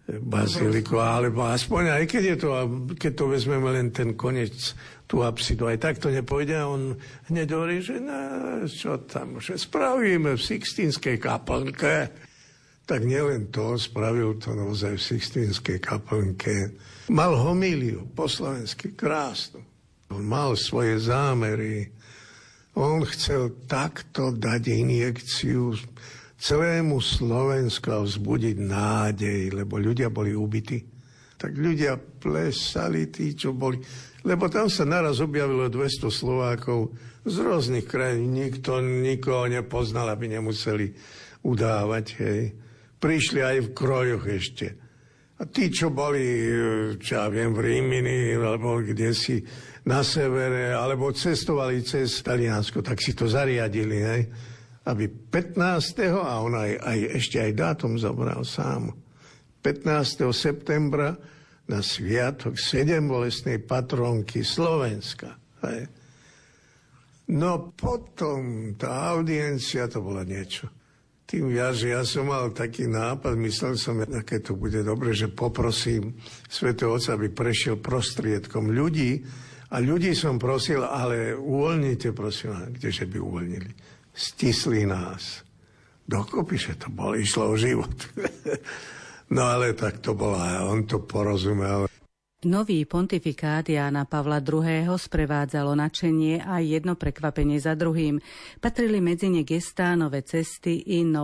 baziliku, alebo aspoň aj keď je to, keď to vezmeme len ten koniec tú apsidu. Aj tak to nepôjde on hneď hovorí, že no, čo tam, že spravíme v Sixtínskej kaplnke. Tak nielen to, spravil to naozaj v Sixtínskej kaplnke. Mal homíliu po slovensky krásnu. On mal svoje zámery. On chcel takto dať injekciu celému Slovensku a vzbudiť nádej, lebo ľudia boli ubití. Tak ľudia plesali, tí, čo boli lebo tam sa naraz objavilo 200 Slovákov z rôznych krajín. Nikto nikoho nepoznal, aby nemuseli udávať. Hej. Prišli aj v krojoch ešte. A tí, čo boli, čo ja viem, v Rímini, alebo kde si na severe, alebo cestovali cez Taliansko, tak si to zariadili, hej, aby 15. a on aj, aj ešte aj dátum zobral sám. 15. septembra na sviatok sedem bolestnej patronky Slovenska. Hej. No potom tá audiencia, to bola niečo. Tým viac, že ja som mal taký nápad, myslel som, aké to bude dobre, že poprosím Svetého Otca, aby prešiel prostriedkom ľudí. A ľudí som prosil, ale uvoľnite, prosím, kdeže by uvoľnili. Stisli nás. Dokopy, že to bolo, išlo o život. No ale tak to bolo a on to porozumel. Nový pontifikát Jána Pavla II. sprevádzalo načenie a jedno prekvapenie za druhým. Patrili medzi ne gestá, nové cesty i nové